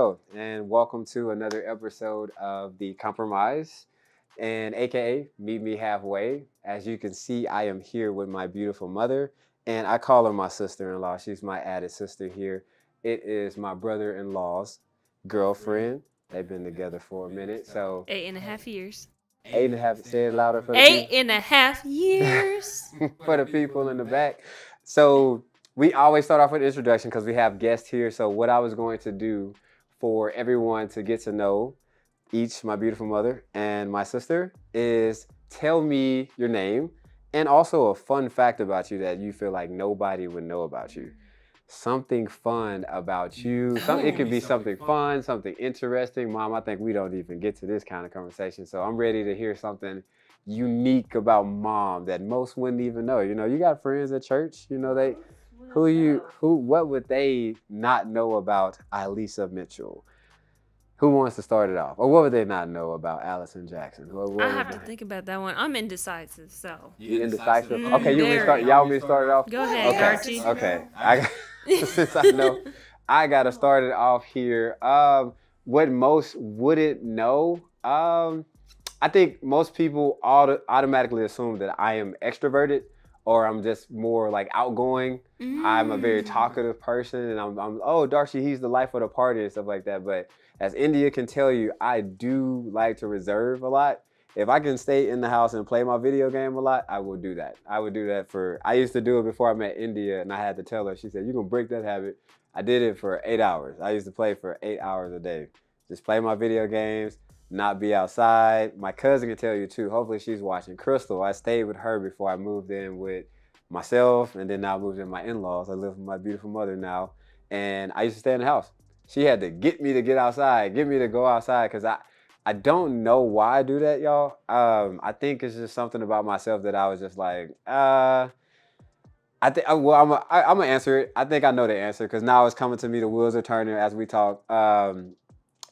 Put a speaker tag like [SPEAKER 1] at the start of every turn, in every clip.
[SPEAKER 1] right, here we go. And welcome to another episode of The Compromise. And AKA Meet Me Halfway. As you can see, I am here with my beautiful mother. And I call her my sister in law. She's my added sister here. It is my brother in law's girlfriend. They've been together for a minute. So,
[SPEAKER 2] Eight and a half years.
[SPEAKER 1] eight and a half, say it louder for the
[SPEAKER 2] Eight and a half years.
[SPEAKER 1] for the people in the back. So, we always start off with introduction because we have guests here. So, what I was going to do for everyone to get to know each, my beautiful mother and my sister, is tell me your name and also a fun fact about you that you feel like nobody would know about you. Something fun about you. Some, it could be something fun, something interesting. Mom, I think we don't even get to this kind of conversation. So I'm ready to hear something unique about mom that most wouldn't even know. You know, you got friends at church, you know, they who you who what would they not know about Elisa Mitchell? Who wants to start it off? Or what would they not know about Allison Jackson? What, what
[SPEAKER 2] I
[SPEAKER 1] would
[SPEAKER 2] have to
[SPEAKER 1] they-
[SPEAKER 2] think about that one. I'm indecisive, so
[SPEAKER 1] You indecisive?
[SPEAKER 2] Mm,
[SPEAKER 1] Okay, you want me to start y'all want me to start it off?
[SPEAKER 2] go ahead,
[SPEAKER 1] Okay.
[SPEAKER 2] Archie.
[SPEAKER 1] Okay. I since I know I gotta start it off here. Um what most wouldn't know. Um I think most people auto- automatically assume that I am extroverted or I'm just more like outgoing. I'm a very
[SPEAKER 2] Mm.
[SPEAKER 1] talkative person, and I'm, I'm oh Darcy, he's the life of the party and stuff like that. But as India can tell you, I do like to reserve a lot. If I can stay in the house and play my video game a lot, I will do that. I would do that for. I used to do it before I met India, and I had to tell her. She said, you're gonna break that habit." I did it for eight hours. I used to play for eight hours a day. Just play my video games, not be outside. My cousin can tell you too. Hopefully, she's watching. Crystal, I stayed with her before I moved in with myself, and then now I moved in with my in-laws. I live with my beautiful mother now, and I used to stay in the house. She had to get me to get outside, get me to go outside, because I, I don't know why I do that, y'all. Um, I think it's just something about myself that I was just like, uh, I think. Well, I'm. I, I'm gonna answer it. I think I know the answer because now it's coming to me. The wheels are turning as we talk. Um,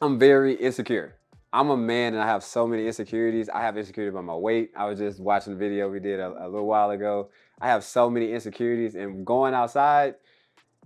[SPEAKER 1] I'm very insecure. I'm a man and I have so many insecurities. I have insecurity about my weight. I was just watching a video we did a, a little while ago. I have so many insecurities and going outside,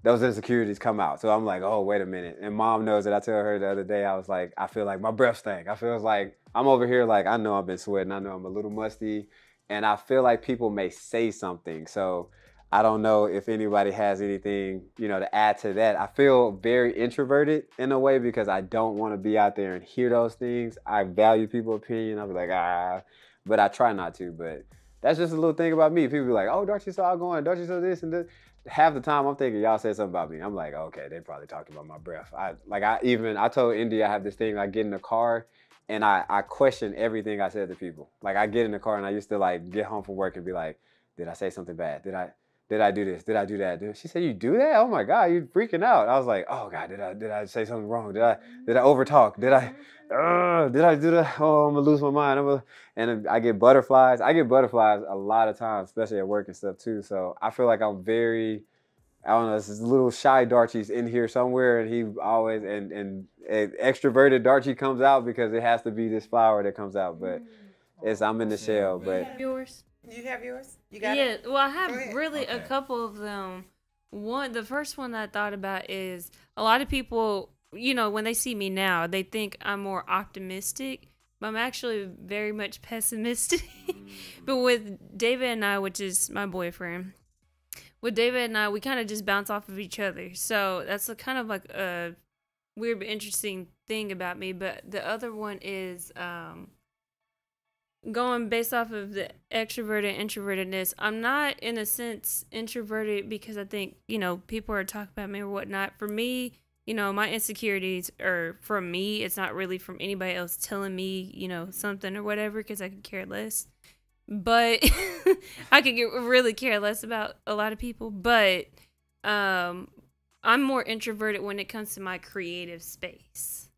[SPEAKER 1] those insecurities come out. So I'm like, oh, wait a minute. And mom knows that I told her the other day, I was like, I feel like my breath stank. I feel like I'm over here like I know I've been sweating. I know I'm a little musty. And I feel like people may say something. So I don't know if anybody has anything, you know, to add to that. I feel very introverted in a way because I don't want to be out there and hear those things. I value people's opinion. I'll be like, ah, but I try not to. But that's just a little thing about me. People be like, oh, Darcy saw going, Darcy saw this and this. Half the time I'm thinking y'all said something about me. I'm like, okay, they probably talked about my breath. I like I even I told India I have this thing. I get in the car and I I question everything I said to people. Like I get in the car and I used to like get home from work and be like, did I say something bad? Did I did I do this? Did I do that? She said, "You do that? Oh my God, you're freaking out!" I was like, "Oh God, did I did I say something wrong? Did I did I overtalk? Did I uh, did I do that? Oh, I'm gonna lose my mind." I'm gonna, and I get butterflies. I get butterflies a lot of times, especially at work and stuff too. So I feel like I'm very, I don't know, this little shy Darcy's in here somewhere, and he always and and, and extroverted Darcy comes out because it has to be this flower that comes out, but. It's I'm in the shell, but
[SPEAKER 2] Yours?
[SPEAKER 3] You have yours? You got
[SPEAKER 2] Yeah.
[SPEAKER 3] it?
[SPEAKER 2] Well, I have
[SPEAKER 3] Go ahead.
[SPEAKER 2] really a couple of them. One, the first one that I thought about is a lot of people, you know, when they see me now, they think I'm more optimistic, but I'm actually very much pessimistic. but with David and I, which is my boyfriend, with David and I, we kind of just bounce off of each other. So that's a kind of like a weird but interesting thing about me. But the other one is um, going based off of the extroverted introvertedness. I'm not in a sense introverted because I think you know people are talking about me or whatnot. For me, you know, my insecurities are from me. It's not really from anybody else telling me, you know, something or whatever because I could care less. But I could get really care less about a lot of people. But um, I'm more introverted when it comes to my creative space.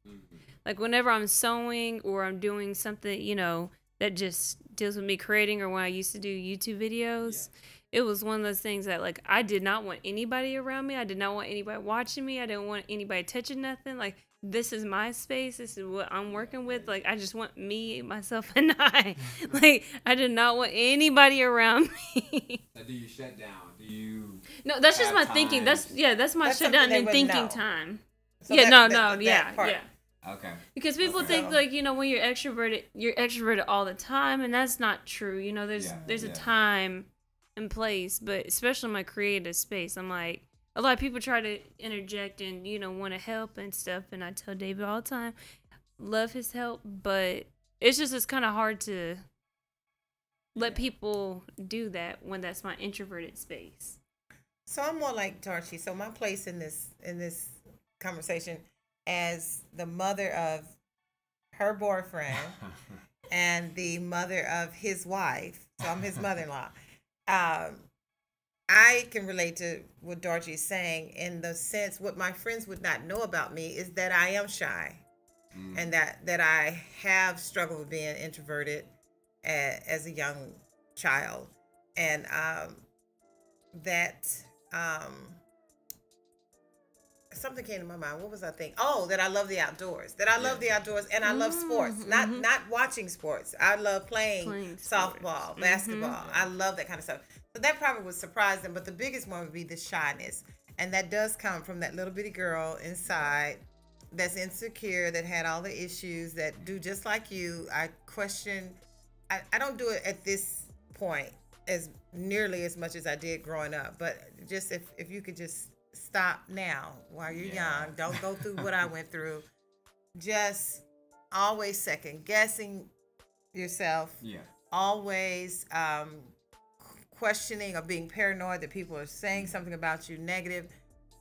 [SPEAKER 2] Like whenever I'm sewing or I'm doing something, you know, that just deals with me creating or when I used to do YouTube videos. It was one of those things that like I did not want anybody around me. I did not want anybody watching me. I didn't want anybody touching nothing. Like this is my space. This is what I'm working with. Like I just want me, myself, and I. like I did not want anybody around me.
[SPEAKER 4] do you shut down? Do you?
[SPEAKER 2] no, that's just my
[SPEAKER 4] Have
[SPEAKER 2] thinking. That's yeah, that's my
[SPEAKER 3] That's
[SPEAKER 2] shut down and thinking
[SPEAKER 3] know.
[SPEAKER 2] time.
[SPEAKER 3] So
[SPEAKER 2] yeah,
[SPEAKER 3] that-
[SPEAKER 2] no,
[SPEAKER 3] that-
[SPEAKER 2] no,
[SPEAKER 3] that
[SPEAKER 2] yeah,
[SPEAKER 3] part.
[SPEAKER 2] yeah.
[SPEAKER 4] Okay.
[SPEAKER 2] Because people
[SPEAKER 3] Okay.
[SPEAKER 2] think like you know when you're extroverted, you're extroverted all the time, and that's not true. You know, there's
[SPEAKER 4] Yeah,
[SPEAKER 2] there's
[SPEAKER 4] yeah.
[SPEAKER 2] a time and place, but especially in my creative space, I'm like a lot of people try to interject and you know want to help and stuff, and I tell David all the time, love his help, but it's just it's kind of hard to let people do that when that's my introverted space.
[SPEAKER 3] So I'm more like Darcy. So my place in this in this conversation as the mother of her boyfriend and the mother of his wife. So I'm his mother-in-law. Um, I can relate to what Darcy is saying in the sense what my friends would not know about me is that I am shy, and that that I have struggled with being introverted a, as a young child, and um, that um, something came to my mind. What was I thinking? Oh, that I love the outdoors. That I love the outdoors and I love sports. Mm-hmm, not mm-hmm. not watching sports. I love playing,
[SPEAKER 2] Playing
[SPEAKER 3] softball,
[SPEAKER 2] sports.
[SPEAKER 3] basketball. I love that kind of stuff. So that probably would surprise them. But the biggest one would be the shyness, and that does come from that little bitty girl inside that's insecure, that had all the issues, that do just like you. I question. I, I don't do it at this point as nearly as much as I did growing up. But just if if you could just stop now while you're
[SPEAKER 4] Yeah.
[SPEAKER 3] young, don't go through what I went through. Just always second guessing yourself
[SPEAKER 4] yeah.
[SPEAKER 3] always um, questioning or being paranoid that people are saying something about you negative,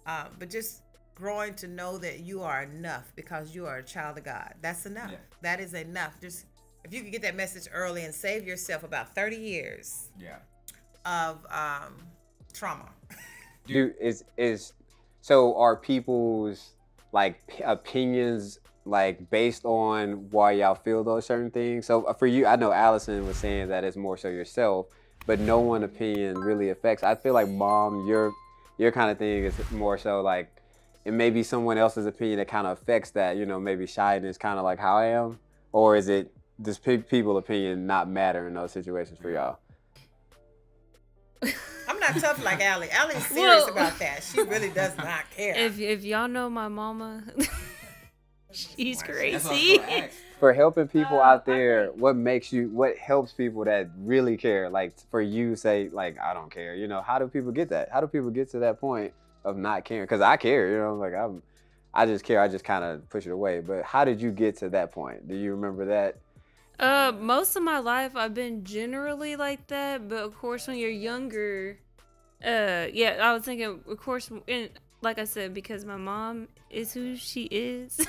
[SPEAKER 3] uh, but just growing to know that you are enough because you are a child of God. That's enough.
[SPEAKER 4] Yeah.
[SPEAKER 3] That is enough. Just if you could get that message early and save yourself about 30 years
[SPEAKER 4] Yeah.
[SPEAKER 3] of um, trauma.
[SPEAKER 1] do is is so are people's like p- opinions like based on why y'all feel those certain things? So uh, for you i know allison was saying that it's more so yourself but no one opinion really affects i feel like mom your your kind of thing is more so like it may be someone else's opinion that kind of affects that you know maybe shyness kind of like how i am or is it does pe- people opinion not matter in those situations for y'all
[SPEAKER 3] I'm not tough like Allie. Allie's serious
[SPEAKER 2] Well-
[SPEAKER 3] about that. She really does not care.
[SPEAKER 2] If if y'all know my mama, she's
[SPEAKER 4] That's what I was
[SPEAKER 2] crazy.
[SPEAKER 1] for helping people
[SPEAKER 2] Uh,
[SPEAKER 1] out there what makes you what helps people that really care? Like for you say like i don't care. You know how do people get that? How do people get to that point of not caring? Because i care you know like i'm i just care. I just kind of push it away. But how did you get to that point? Do you remember that?
[SPEAKER 2] Uh, most of my life I've been generally like that, but of course when you're younger, uh, yeah, I was thinking, of course, and like I said, because my mom is who she is,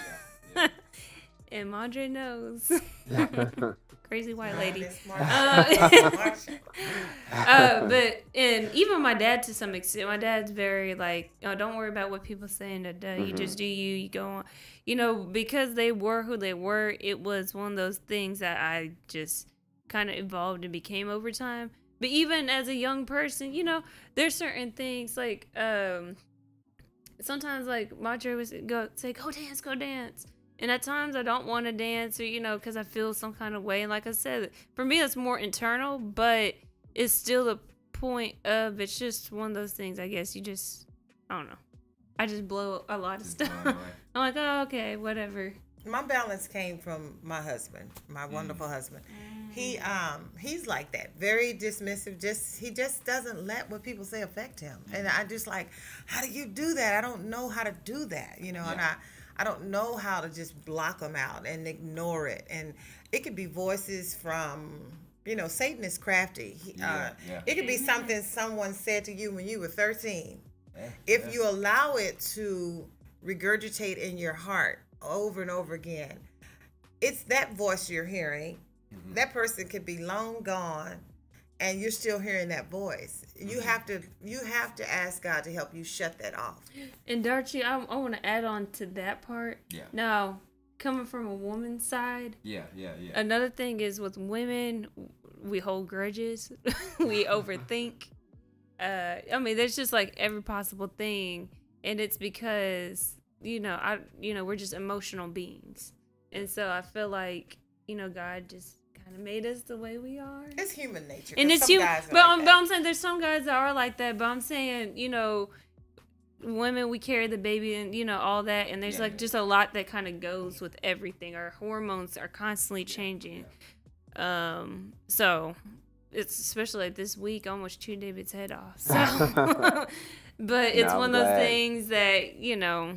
[SPEAKER 2] and Madre knows, crazy white lady. Uh,
[SPEAKER 3] Marsha. Marsha.
[SPEAKER 2] uh, but and even my dad to some extent, my dad's very like, oh, don't worry about what people say. Da, da. You just do you. You go on. You know, because they were who they were. It was one of those things that I just kind of evolved and became over time. But even as a young person, you know, there's certain things like um sometimes like Madre would go say, "Go dance, go dance." And at times I don't want to dance, or you know, because I feel some kind of way. And like I said, for me, it's more internal, but it's still the point of it's just one of those things. I guess you just, I don't know. I just blow a lot of stuff. I'm like, oh, okay, whatever.
[SPEAKER 3] My balance came from my husband, my wonderful husband. He um he's like that, very dismissive. Just he just doesn't let what people say affect him. And I just like, how do you do that? I don't know how to do that, you know. And I I don't know how to just block them out and ignore it. And it could be voices from you know Satan is crafty. He,
[SPEAKER 4] Yeah,
[SPEAKER 3] uh,
[SPEAKER 4] yeah.
[SPEAKER 3] It could be something someone said to you when you were thirteen
[SPEAKER 4] Yeah,
[SPEAKER 3] if
[SPEAKER 4] yeah.
[SPEAKER 3] you allow it to regurgitate in your heart over and over again, it's that voice you're hearing.
[SPEAKER 4] Mm-hmm.
[SPEAKER 3] That person could be long gone and you're still hearing that voice. You
[SPEAKER 4] Mm-hmm.
[SPEAKER 3] have to you have to ask God to help you shut that off.
[SPEAKER 2] And Darcy, I, I want to add on to that part.
[SPEAKER 4] Yeah.
[SPEAKER 2] Now, coming from a woman's side,
[SPEAKER 4] Yeah, yeah, yeah.
[SPEAKER 2] Another thing is with women, we hold grudges, we overthink. Uh, I mean, there's just like every possible thing, and it's because you know, I you know, we're just emotional beings, and so I feel like you know, God just kind of made us the way we are.
[SPEAKER 3] It's human nature.
[SPEAKER 2] And it's
[SPEAKER 3] some
[SPEAKER 2] you, but,
[SPEAKER 3] like
[SPEAKER 2] um, but I'm saying there's some guys that are like that. But I'm saying, you know, women we carry the baby and you know all that and there's
[SPEAKER 4] Yeah.
[SPEAKER 2] like just a lot that kind of goes with everything our hormones are constantly changing um so it's especially like this week I almost chewed david's head off so but it's
[SPEAKER 1] No,
[SPEAKER 2] one of those things that you know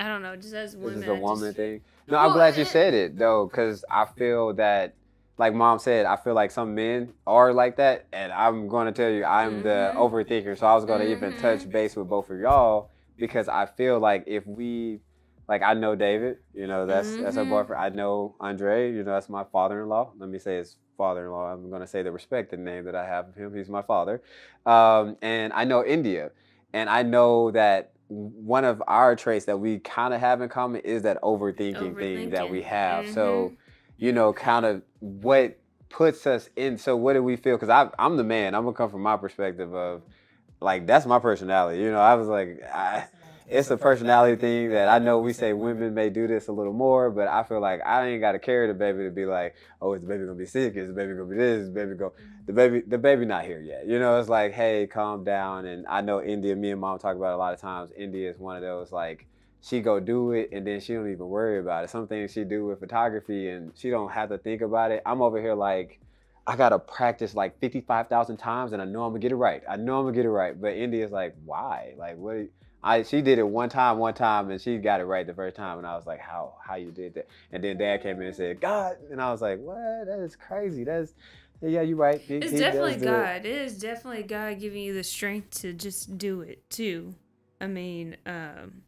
[SPEAKER 2] i don't know just as
[SPEAKER 1] This is a woman
[SPEAKER 2] just-
[SPEAKER 1] thing. No, I'm
[SPEAKER 2] Well,
[SPEAKER 1] glad you said it though, because I feel that, like mom said, I feel like some men are like that, and I'm going to tell you, I'm the
[SPEAKER 2] Mhm.
[SPEAKER 1] overthinker. So I was going to even
[SPEAKER 2] Mhm.
[SPEAKER 1] touch base with both of y'all because I feel like if we, like I know David, you know that's that's our boyfriend. I know Andre, you know that's my father-in-law. Let me say his father-in-law. I'm going to say the respected name that I have of him. He's my father, um, and I know India, and I know that one of our traits that we kind of have in common is that overthinking, thing that we have. So,
[SPEAKER 2] Mhm.
[SPEAKER 1] you know, kind of what puts us in. So, what do we feel? Because I'm the man. I'm gonna come from my perspective of like that's my personality. You know, I was like, I, it's a personality thing that I know we say women may do this a little more, but I feel like I ain't got to carry the baby to be like, oh, is the baby gonna be sick? Is the baby gonna be this? Is the baby go? Mm-hmm. The baby, the baby not here yet. You know, it's like, hey, calm down. And I know India. Me and mom talk about a lot of times. India is one of those like she go do it and then she don't even worry about it. Some things she do with photography and she don't have to think about it. I'm over here like. I gotta practice like fifty-five thousand times, and I know I'm gonna get it right. I know I'm gonna get it right. But India's like, why? Like, what? I she did it one time, one time, and she got it right the first time, and I was like, how how you did that? And then Dad came in and said, God, and I was like, what? That is crazy. That's yeah, you're right. He-
[SPEAKER 2] It's
[SPEAKER 1] he
[SPEAKER 2] definitely
[SPEAKER 1] does do it.
[SPEAKER 2] God. It is definitely God giving you the strength to just do it too. I mean, um,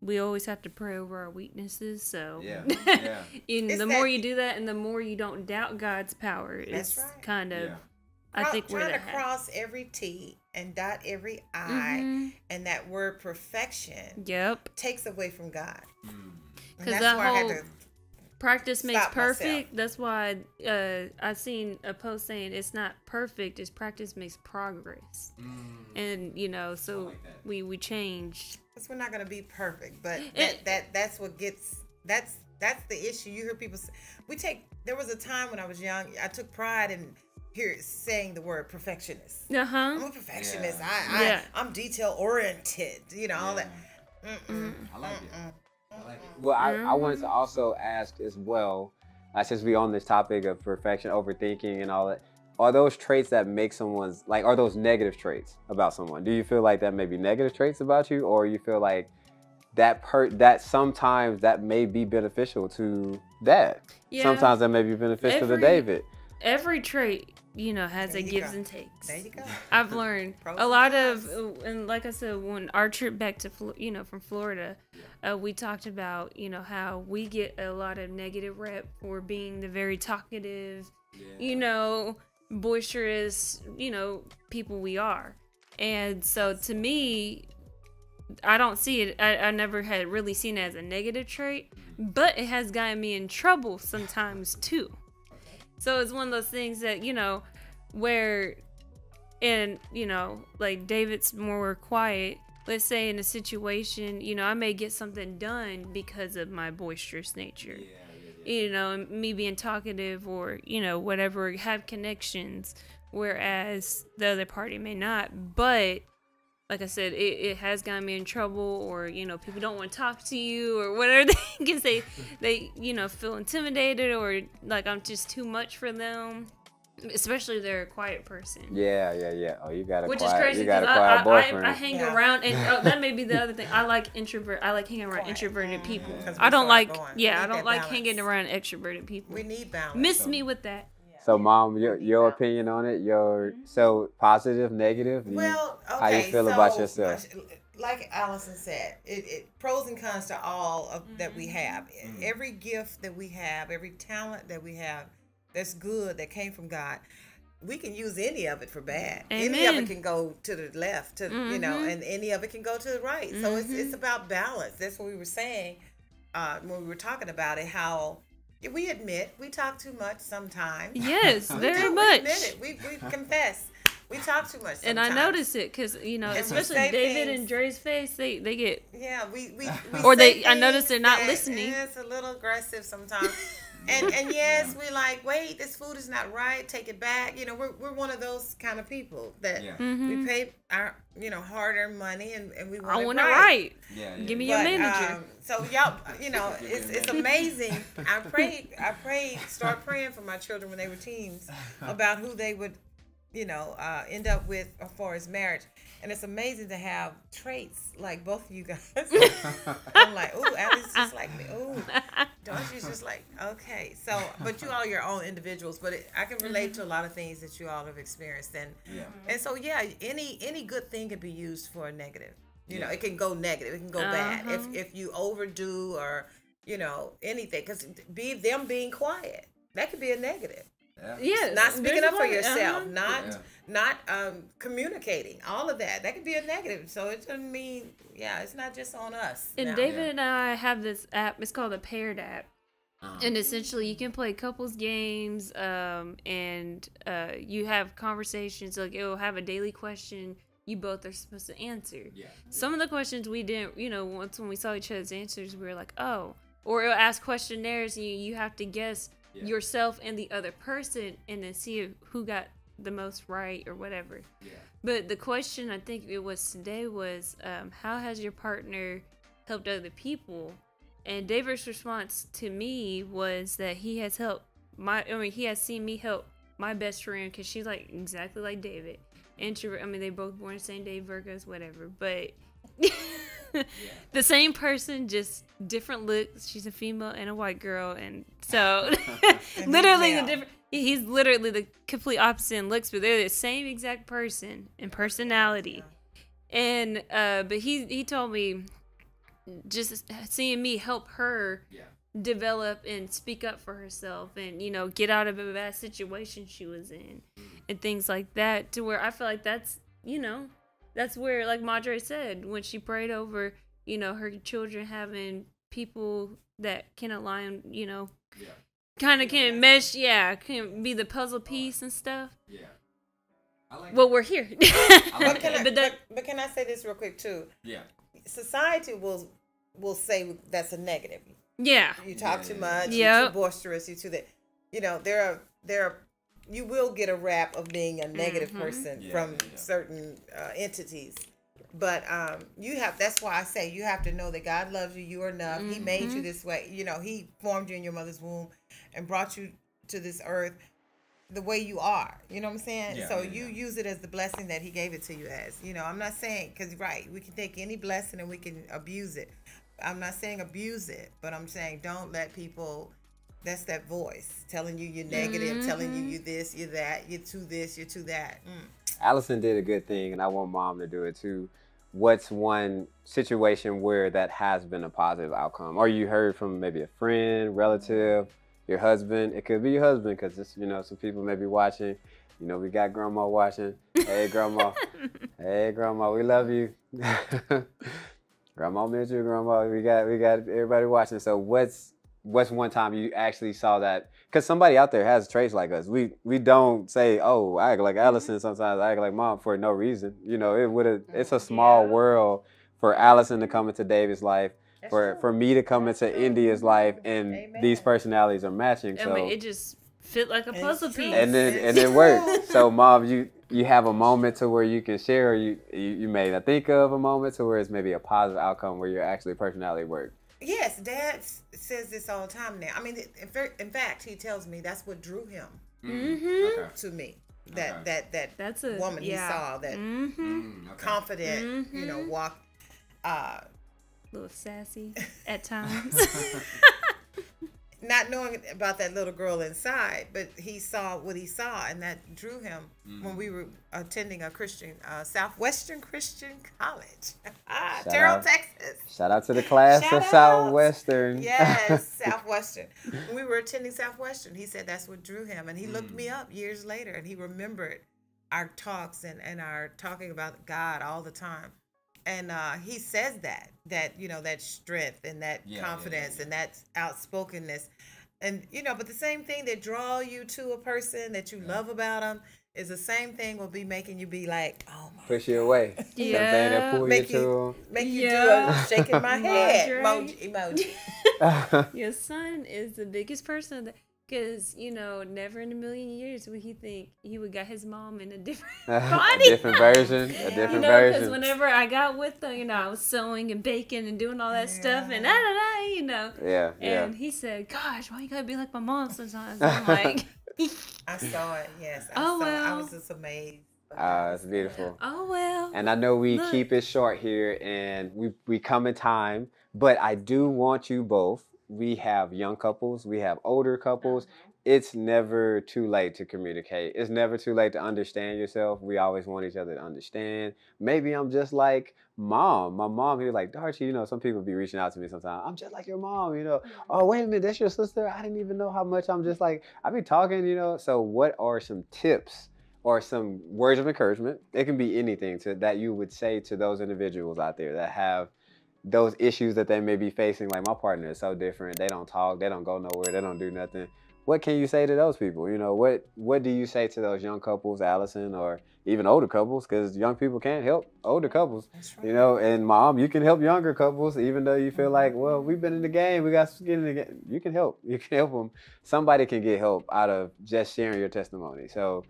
[SPEAKER 2] we always have to pray over our weaknesses. So
[SPEAKER 4] Yeah, yeah.
[SPEAKER 2] and
[SPEAKER 3] It's
[SPEAKER 2] the
[SPEAKER 3] that-
[SPEAKER 2] more you do that, and the more you don't doubt God's power,
[SPEAKER 3] That's
[SPEAKER 2] it's
[SPEAKER 3] right.
[SPEAKER 2] kind of.
[SPEAKER 4] Yeah.
[SPEAKER 2] I think we're
[SPEAKER 3] trying to cross every T and dot every I,
[SPEAKER 2] Mhm.
[SPEAKER 3] and that word perfection
[SPEAKER 2] Yep.
[SPEAKER 3] takes away from God.
[SPEAKER 4] Mm.
[SPEAKER 3] And
[SPEAKER 2] 'Cause
[SPEAKER 3] that's
[SPEAKER 2] that
[SPEAKER 3] where I
[SPEAKER 2] whole-
[SPEAKER 3] to.
[SPEAKER 2] Practice makes
[SPEAKER 3] Stop myself.
[SPEAKER 2] perfect. That's why uh, I've seen a post saying it's not perfect. It's practice makes progress.
[SPEAKER 4] Mm.
[SPEAKER 2] And you know, so
[SPEAKER 4] like
[SPEAKER 2] we we change.
[SPEAKER 3] Because we're not going to be perfect, but
[SPEAKER 2] It-
[SPEAKER 3] that, that that's what gets that's that's the issue. You hear people say, we take. There was a time when I was young, I took pride in hear saying the word perfectionist.
[SPEAKER 2] Uh huh.
[SPEAKER 3] I'm a perfectionist.
[SPEAKER 4] Yeah.
[SPEAKER 3] I, I
[SPEAKER 2] Yeah.
[SPEAKER 3] I'm detail oriented. You know all that. Mm-mm.
[SPEAKER 4] I like it. I like it.
[SPEAKER 1] Well, I, I
[SPEAKER 2] Mm-hmm.
[SPEAKER 1] wanted to also ask as well, uh, since we on this topic of perfection, overthinking, and all that. Are those traits that make someone's like? Are those negative traits about someone? Do you feel like that may be negative traits about you, or you feel like that per that sometimes that may be beneficial to that?
[SPEAKER 2] Yeah.
[SPEAKER 1] Sometimes that may be beneficial
[SPEAKER 2] Every-
[SPEAKER 1] to David.
[SPEAKER 2] Every trait, you know, has
[SPEAKER 3] There
[SPEAKER 2] a gives
[SPEAKER 3] go.
[SPEAKER 2] and takes.
[SPEAKER 3] There you go.
[SPEAKER 2] I've learned a lot of, and like I said, when our trip back to, you know, from Florida, uh, we talked about, you know, how we get a lot of negative rep for being the very talkative, you know, boisterous, you know, people we are. And so to me, I don't see it, I, I never had really seen it as a negative trait, but it has gotten me in trouble sometimes too. So it's one of those things that, you know, where and you know like david's more quiet. Let's say in a situation you know i may get something done because of my boisterous nature. You know me being talkative or you know whatever have connections whereas the other party may not. But like i said it, it has gotten me in trouble or you know people don't want to talk to you or whatever they can say they you know feel intimidated or like i'm just too much for them especially if they're a quiet person
[SPEAKER 1] Yeah, yeah, yeah. Oh, you got a
[SPEAKER 2] which
[SPEAKER 1] quiet,
[SPEAKER 2] is crazy because
[SPEAKER 1] a
[SPEAKER 2] I,
[SPEAKER 1] quiet
[SPEAKER 2] I. I, I hang
[SPEAKER 3] Yeah.
[SPEAKER 2] around and oh, that may be the other thing. I like introvert. I like hanging around
[SPEAKER 3] Quiet.
[SPEAKER 2] introverted mm.
[SPEAKER 3] people.
[SPEAKER 2] I don't like
[SPEAKER 3] going.
[SPEAKER 2] yeah. I don't like
[SPEAKER 3] balance.
[SPEAKER 2] hanging around extroverted people.
[SPEAKER 3] We need balance.
[SPEAKER 2] Miss me with that.
[SPEAKER 1] So, mom, your your opinion on it? Your so positive, negative? You-
[SPEAKER 3] Well, okay.
[SPEAKER 1] how you feel about
[SPEAKER 3] so,
[SPEAKER 1] yourself?
[SPEAKER 3] Like Allison said, it, it pros and cons to all of that we have.
[SPEAKER 1] Mm-hmm.
[SPEAKER 3] Every gift that we have, every talent that we have, that's good that came from God. We can use any of it for bad. Any of it can go to the left, to you know,
[SPEAKER 2] Mhm.
[SPEAKER 3] and any of it can go to the right. So it's it's about balance. That's what we were saying uh, when we were talking about it. How we admit we talk too much sometimes.
[SPEAKER 2] Yes, very
[SPEAKER 3] do, We
[SPEAKER 2] much.
[SPEAKER 3] admit it. We, we confess. We talk too much.
[SPEAKER 2] And I notice it because you know,
[SPEAKER 3] And
[SPEAKER 2] especially David
[SPEAKER 3] things-
[SPEAKER 2] and Dre's face, they they get
[SPEAKER 3] Yeah, we we, we
[SPEAKER 2] Or
[SPEAKER 3] say
[SPEAKER 2] they- I notice they're not
[SPEAKER 3] that-
[SPEAKER 2] listening.
[SPEAKER 3] yeah, it's a little aggressive sometimes, and and yes, we like, wait, this food is not right. Take it back. You know, we're we're one of those kind of people that
[SPEAKER 4] Yeah.
[SPEAKER 3] we pay our you know hard earned money and, and we want
[SPEAKER 2] Mm-hmm. I
[SPEAKER 3] it
[SPEAKER 2] want it
[SPEAKER 3] right.
[SPEAKER 2] right.
[SPEAKER 4] Yeah, yeah.
[SPEAKER 2] Give me your manager.
[SPEAKER 3] um, so y'all, you know, it's it's amazing. I prayed, I prayed, start praying for my children when they were teens about who they would, you know, uh, end up with as far as marriage. And it's amazing to have traits like both of you guys. I'm like, ooh, Allie's just like me. Ooh, Darcy's just like, okay. So, but you all are your own individuals. But it, I can relate to a lot of things that you all have experienced, and
[SPEAKER 4] Yeah.
[SPEAKER 3] and so yeah, any any good thing can be used for a negative. You know, it can go negative. It can go bad
[SPEAKER 2] Uh-huh.
[SPEAKER 3] if if you overdo or you know anything. Because be them being quiet that could be a negative.
[SPEAKER 4] Yeah.
[SPEAKER 2] Yes.
[SPEAKER 3] Not speaking
[SPEAKER 2] there's
[SPEAKER 3] up for yourself,
[SPEAKER 2] uh-huh.
[SPEAKER 3] not
[SPEAKER 4] Yeah.
[SPEAKER 3] not um, communicating. All of that that could be a negative. So it doesn't mean yeah, it's not just on us.
[SPEAKER 2] And
[SPEAKER 3] now.
[SPEAKER 2] David and I have this app. It's called the Paired app.
[SPEAKER 4] Uh-huh.
[SPEAKER 2] And essentially, you can play couples games, um, and uh, you have conversations. Like it will have a daily question you both are supposed to answer.
[SPEAKER 4] Yeah.
[SPEAKER 2] Some of the questions we didn't, you know, once when we saw each other's answers, we were like, oh. Or it'll ask questionnaires, and you, you have to guess
[SPEAKER 4] Yeah.
[SPEAKER 2] yourself and the other person, and then see who got the most right or whatever.
[SPEAKER 4] Yeah.
[SPEAKER 2] But the question I think it was today was, um, how has your partner helped other people? And David's response to me was that he has helped my. I mean, he has seen me help my best friend because she's like exactly like David. Introvert. I mean, they both born the same day, Virgos, whatever. But the same person, just different looks. She's a female and a white girl, and so literally the different. He's literally the complete opposite in looks, but they're the same exact person in personality. And uh, but he he told me just seeing me help her
[SPEAKER 4] Yeah.
[SPEAKER 2] Develop and speak up for herself and you know get out of a bad situation she was in and things like that to where i feel like that's you know that's where like madre said when she prayed over you know her children having people that can align you know
[SPEAKER 4] Yeah.
[SPEAKER 2] kind of can mesh yeah can be the puzzle piece and stuff
[SPEAKER 4] Yeah. I like.
[SPEAKER 2] well we're here
[SPEAKER 3] But can, I,
[SPEAKER 2] but that
[SPEAKER 3] but, but can I say this real quick too?
[SPEAKER 4] yeah.
[SPEAKER 3] Society will will say that's a negative.
[SPEAKER 2] Yeah
[SPEAKER 3] You talk
[SPEAKER 4] Yeah,
[SPEAKER 3] too much.
[SPEAKER 2] yeah.
[SPEAKER 3] You're too boisterous. You too that. You know there are there are you will get a rap of being a negative
[SPEAKER 2] Mhm.
[SPEAKER 3] person
[SPEAKER 4] Yeah,
[SPEAKER 3] from
[SPEAKER 4] yeah, yeah.
[SPEAKER 3] certain uh, entities. But um, you have that's why I say you have to know that God loves you. You are enough. He made
[SPEAKER 2] Mm-hmm.
[SPEAKER 3] you this way. You know, He formed you in your mother's womb and brought you to this earth the way you are. You know what I'm saying?
[SPEAKER 4] Yeah,
[SPEAKER 3] so
[SPEAKER 4] yeah,
[SPEAKER 3] you
[SPEAKER 4] yeah.
[SPEAKER 3] use it as the blessing that He gave it to you as. You know, I'm not saying because right, we can take any blessing and we can abuse it. I'm not saying abuse it, but I'm saying don't let people. That's that voice telling you you're negative, telling
[SPEAKER 2] Mm-hmm.
[SPEAKER 3] you you this, you're that, you're to this, you're to that. Mm.
[SPEAKER 1] Allison did a good thing, and I want mom to do it too. What's one situation where that has been a positive outcome, or you heard from maybe a friend, relative, your husband? It could be your husband, because this, you know, some people may be watching. You know, we got grandma watching. Hey, grandma. hey, grandma. We love you. grandma Mitchell, grandma. We got, we got everybody watching. So, what's what's one time you actually saw that? Because somebody out there has traits like us. We we don't say, "Oh, I act like mm-hmm. Allison." Sometimes I act like mom for no reason. You know, it would. It's a mm-hmm. small
[SPEAKER 2] Yeah.
[SPEAKER 1] world for Allison to come into David's life,
[SPEAKER 3] That's
[SPEAKER 1] for
[SPEAKER 3] true.
[SPEAKER 1] for me to come
[SPEAKER 3] That's
[SPEAKER 1] into
[SPEAKER 3] true.
[SPEAKER 1] India's mm-hmm. life, and
[SPEAKER 3] Amen.
[SPEAKER 1] these personalities are matching.
[SPEAKER 2] I
[SPEAKER 1] So
[SPEAKER 2] mean, it just fit like a puzzle piece
[SPEAKER 1] and then and it
[SPEAKER 3] true.
[SPEAKER 1] worked. So, mom, you you have a moment to where you can share, or you you, you may not think of a moment to where it's maybe a positive outcome where your actually personality worked.
[SPEAKER 3] Yes, Dad says this all the time now. I mean, in fact, he tells me that's what drew him
[SPEAKER 2] Mhm.
[SPEAKER 4] Okay.
[SPEAKER 3] to me. That
[SPEAKER 4] Okay.
[SPEAKER 3] that that
[SPEAKER 2] That's a
[SPEAKER 3] woman
[SPEAKER 2] yeah.
[SPEAKER 3] he saw that
[SPEAKER 2] Mm-hmm.
[SPEAKER 4] Mm, okay.
[SPEAKER 3] confident, you know,
[SPEAKER 2] Mhm.
[SPEAKER 3] walk. Uh,
[SPEAKER 2] A little sassy at times.
[SPEAKER 3] not knowing about that little girl inside, but he saw what he saw, and that drew him when we were attending a Christian, uh, Southwestern Christian College, ah, Terrell,
[SPEAKER 1] out.
[SPEAKER 3] Texas.
[SPEAKER 1] Shout out to the class
[SPEAKER 3] Shout
[SPEAKER 1] of
[SPEAKER 3] out.
[SPEAKER 1] Southwestern.
[SPEAKER 3] Yes, Southwestern. When we were attending Southwestern, he said that's what drew him. And he looked me up years later and he remembered our talks and, and our talking about God all the time. And uh, he says that, that, you know, that strength and that
[SPEAKER 4] Yeah, yeah,
[SPEAKER 3] confidence
[SPEAKER 4] yeah,
[SPEAKER 3] and that outspokenness. And, you know, but the same thing that draw you to a person that you love about them is the same thing will be making you be like, oh my
[SPEAKER 1] Push you away. Same thing
[SPEAKER 2] Yeah.
[SPEAKER 1] that pull
[SPEAKER 3] Make you-
[SPEAKER 1] to.
[SPEAKER 3] make you
[SPEAKER 2] Yeah.
[SPEAKER 3] do a shaking my head emoji. emoji.
[SPEAKER 2] Your son is the biggest person that, because you know, never in a million years would he think he would got his mom in a different body, a
[SPEAKER 1] different version. A
[SPEAKER 3] Yeah.
[SPEAKER 1] different
[SPEAKER 2] You know, because whenever I got with them, you know, I was sewing and baking and doing all that stuff, and da
[SPEAKER 3] Yeah.
[SPEAKER 2] da da, you know.
[SPEAKER 1] yeah, yeah.
[SPEAKER 2] And he said, "Gosh, why you gotta be like my mom sometimes?" I'm like,
[SPEAKER 3] I saw it. Yes. I
[SPEAKER 2] Oh,
[SPEAKER 3] saw it. I was just amazed.
[SPEAKER 1] Ah, it's beautiful.
[SPEAKER 2] "Oh well."
[SPEAKER 1] And I know we
[SPEAKER 2] Look.
[SPEAKER 1] keep it short here and we, we come in time, but I do want you both. We have young couples, we have older couples. Mm-hmm. It's never too late to communicate. It's never too late to understand yourself. We always want each other to understand. Maybe I'm just like mom. My mom, he was like, Darcy, you know, some people be reaching out to me sometimes. I'm just like your mom, you know. Mm-hmm. Oh, wait a minute, that's your sister? I didn't even know how much I'm just like, I be talking, you know. So, what are some tips or some words of encouragement? It can be anything to that you would say to those individuals out there that have those issues that they may be facing. Like, my partner is so different. They don't talk, they don't go nowhere, they don't do nothing. What can you say to those people? You know, what what do you say to those young couples, Allison, or even older couples? Because young people can't help older couples.
[SPEAKER 3] That's right.
[SPEAKER 1] You know, and mom, you can help younger couples, even though you feel like, well, we've been in the game, we got skin in the game. You can help. You can help them. Somebody can get help out of just sharing your testimony. So,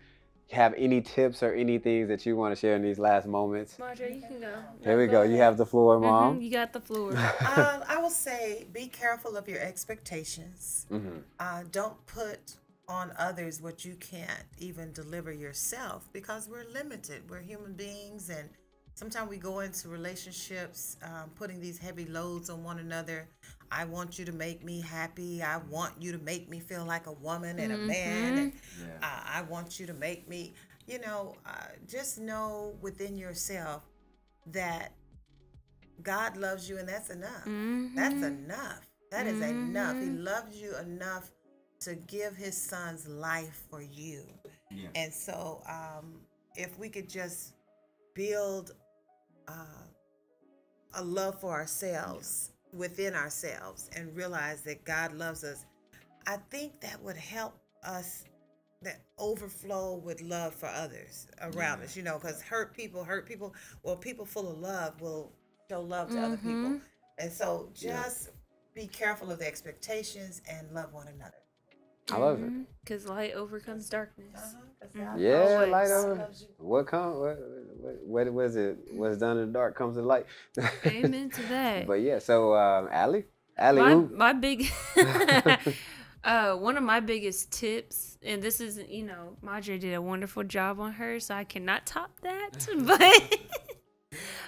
[SPEAKER 1] have any tips or any things that you want to share in these last moments?
[SPEAKER 2] Marjorie, you can go.
[SPEAKER 1] Here we go. You have the floor,
[SPEAKER 2] Mhm,
[SPEAKER 1] mom.
[SPEAKER 2] you got the floor.
[SPEAKER 3] um, I will say be careful of your expectations.
[SPEAKER 1] hmm
[SPEAKER 3] Uh, don't put on others what you can't even deliver yourself because we're limited. We're human beings, and sometimes we go into relationships um, putting these heavy loads on one another. I want you to make me happy. I want you to make me feel like a woman and a man. And
[SPEAKER 4] Yeah.
[SPEAKER 3] uh, I want you to make me, you know, uh, just know within yourself that God loves you and that's enough. That's enough. That is enough. He loves you enough to give his son's life for you.
[SPEAKER 4] Yeah.
[SPEAKER 3] And so, um, if we could just build uh, a love for ourselves within ourselves and realize that God loves us, I think that would help us that overflow with love for others around us, you know, because hurt people hurt people. Well, people full of love will show love to other people. And so just be careful of the expectations and love one another.
[SPEAKER 1] I love it.
[SPEAKER 2] Because light overcomes darkness.
[SPEAKER 3] Uh-huh, 'cause God
[SPEAKER 1] Yeah,
[SPEAKER 2] Always.
[SPEAKER 1] light over.
[SPEAKER 3] loves.
[SPEAKER 1] What come? What, what, what was it? What's done in the dark comes to light.
[SPEAKER 2] Amen to that.
[SPEAKER 1] But yeah, so um, Allie, Allie,
[SPEAKER 2] my,
[SPEAKER 1] who?
[SPEAKER 2] my big uh one of my biggest tips and this is you know Marjorie did a wonderful job on her so I cannot top that but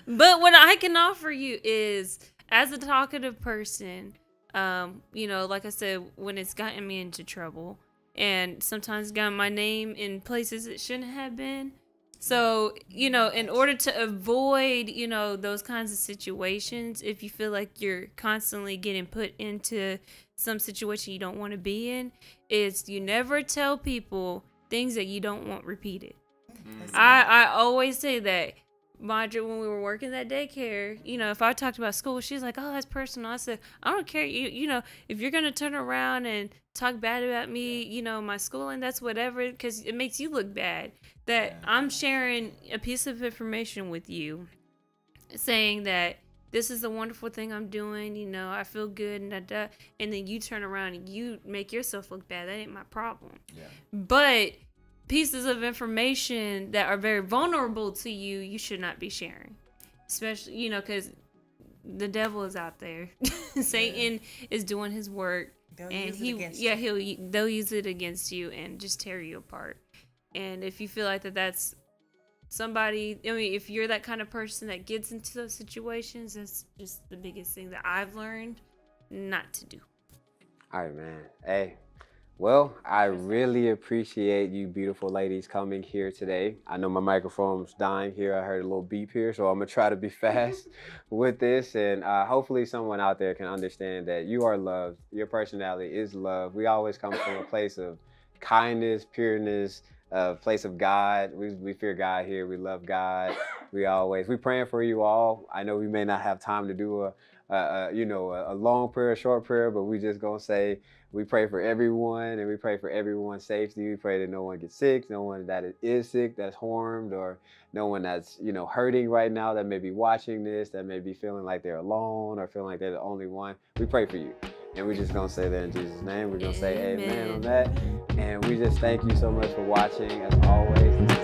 [SPEAKER 2] but what I can offer you is as a talkative person um you know like I said when it's gotten me into trouble and sometimes got my name in places it shouldn't have been so, you know, in order to avoid, you know, those kinds of situations, if you feel like you're constantly getting put into some situation you don't want to be in, is you never tell people things that you don't want repeated. Mm.
[SPEAKER 3] That's
[SPEAKER 2] I, I always say that. Marjorie, when we were working that daycare, you know, if I talked about school, she's like, "Oh, that's personal." I said, "I don't care. You, you know, if you're gonna turn around and talk bad about me, you know, my schooling, that's whatever, because it makes you look bad. That I'm sharing a piece of information with you, saying that this is the wonderful thing I'm doing. You know, I feel good, and da, da, and then you turn around and you make yourself look bad. That ain't my problem.
[SPEAKER 4] Yeah.
[SPEAKER 2] But pieces of information that are very vulnerable to you, you should not be sharing. Especially, you know, because the devil is out there. Satan is doing his work,
[SPEAKER 3] They'll
[SPEAKER 2] and
[SPEAKER 3] use
[SPEAKER 2] he,
[SPEAKER 3] against
[SPEAKER 2] yeah,
[SPEAKER 3] you.
[SPEAKER 2] he'll they'll use it against you and just tear you apart. And if you feel like that, that's somebody. I mean, if you're that kind of person that gets into those situations, that's just the biggest thing that I've learned not to do.
[SPEAKER 1] All right, man. Hey, well, I really appreciate you beautiful ladies coming here today. I know my microphone's dying here. I heard a little beep here, so I'm gonna try to be fast with this, and uh, hopefully someone out there can understand that you are loved. Your personality is loved. We always come from a place of kindness, pureness, a place of God. We, we fear God here. We love God. We always we praying for you all. I know we may not have time to do a uh, you know, a, a long prayer, a short prayer, but we just gonna say we pray for everyone and we pray for everyone's safety. We pray that no one gets sick, no one that is sick that's harmed, or no one that's you know hurting right now that may be watching this, that may be feeling like they're alone or feeling like they're the only one. We pray for you. And we're just gonna say that in Jesus' name. We're gonna say amen on that. And we just thank you so much for watching as always.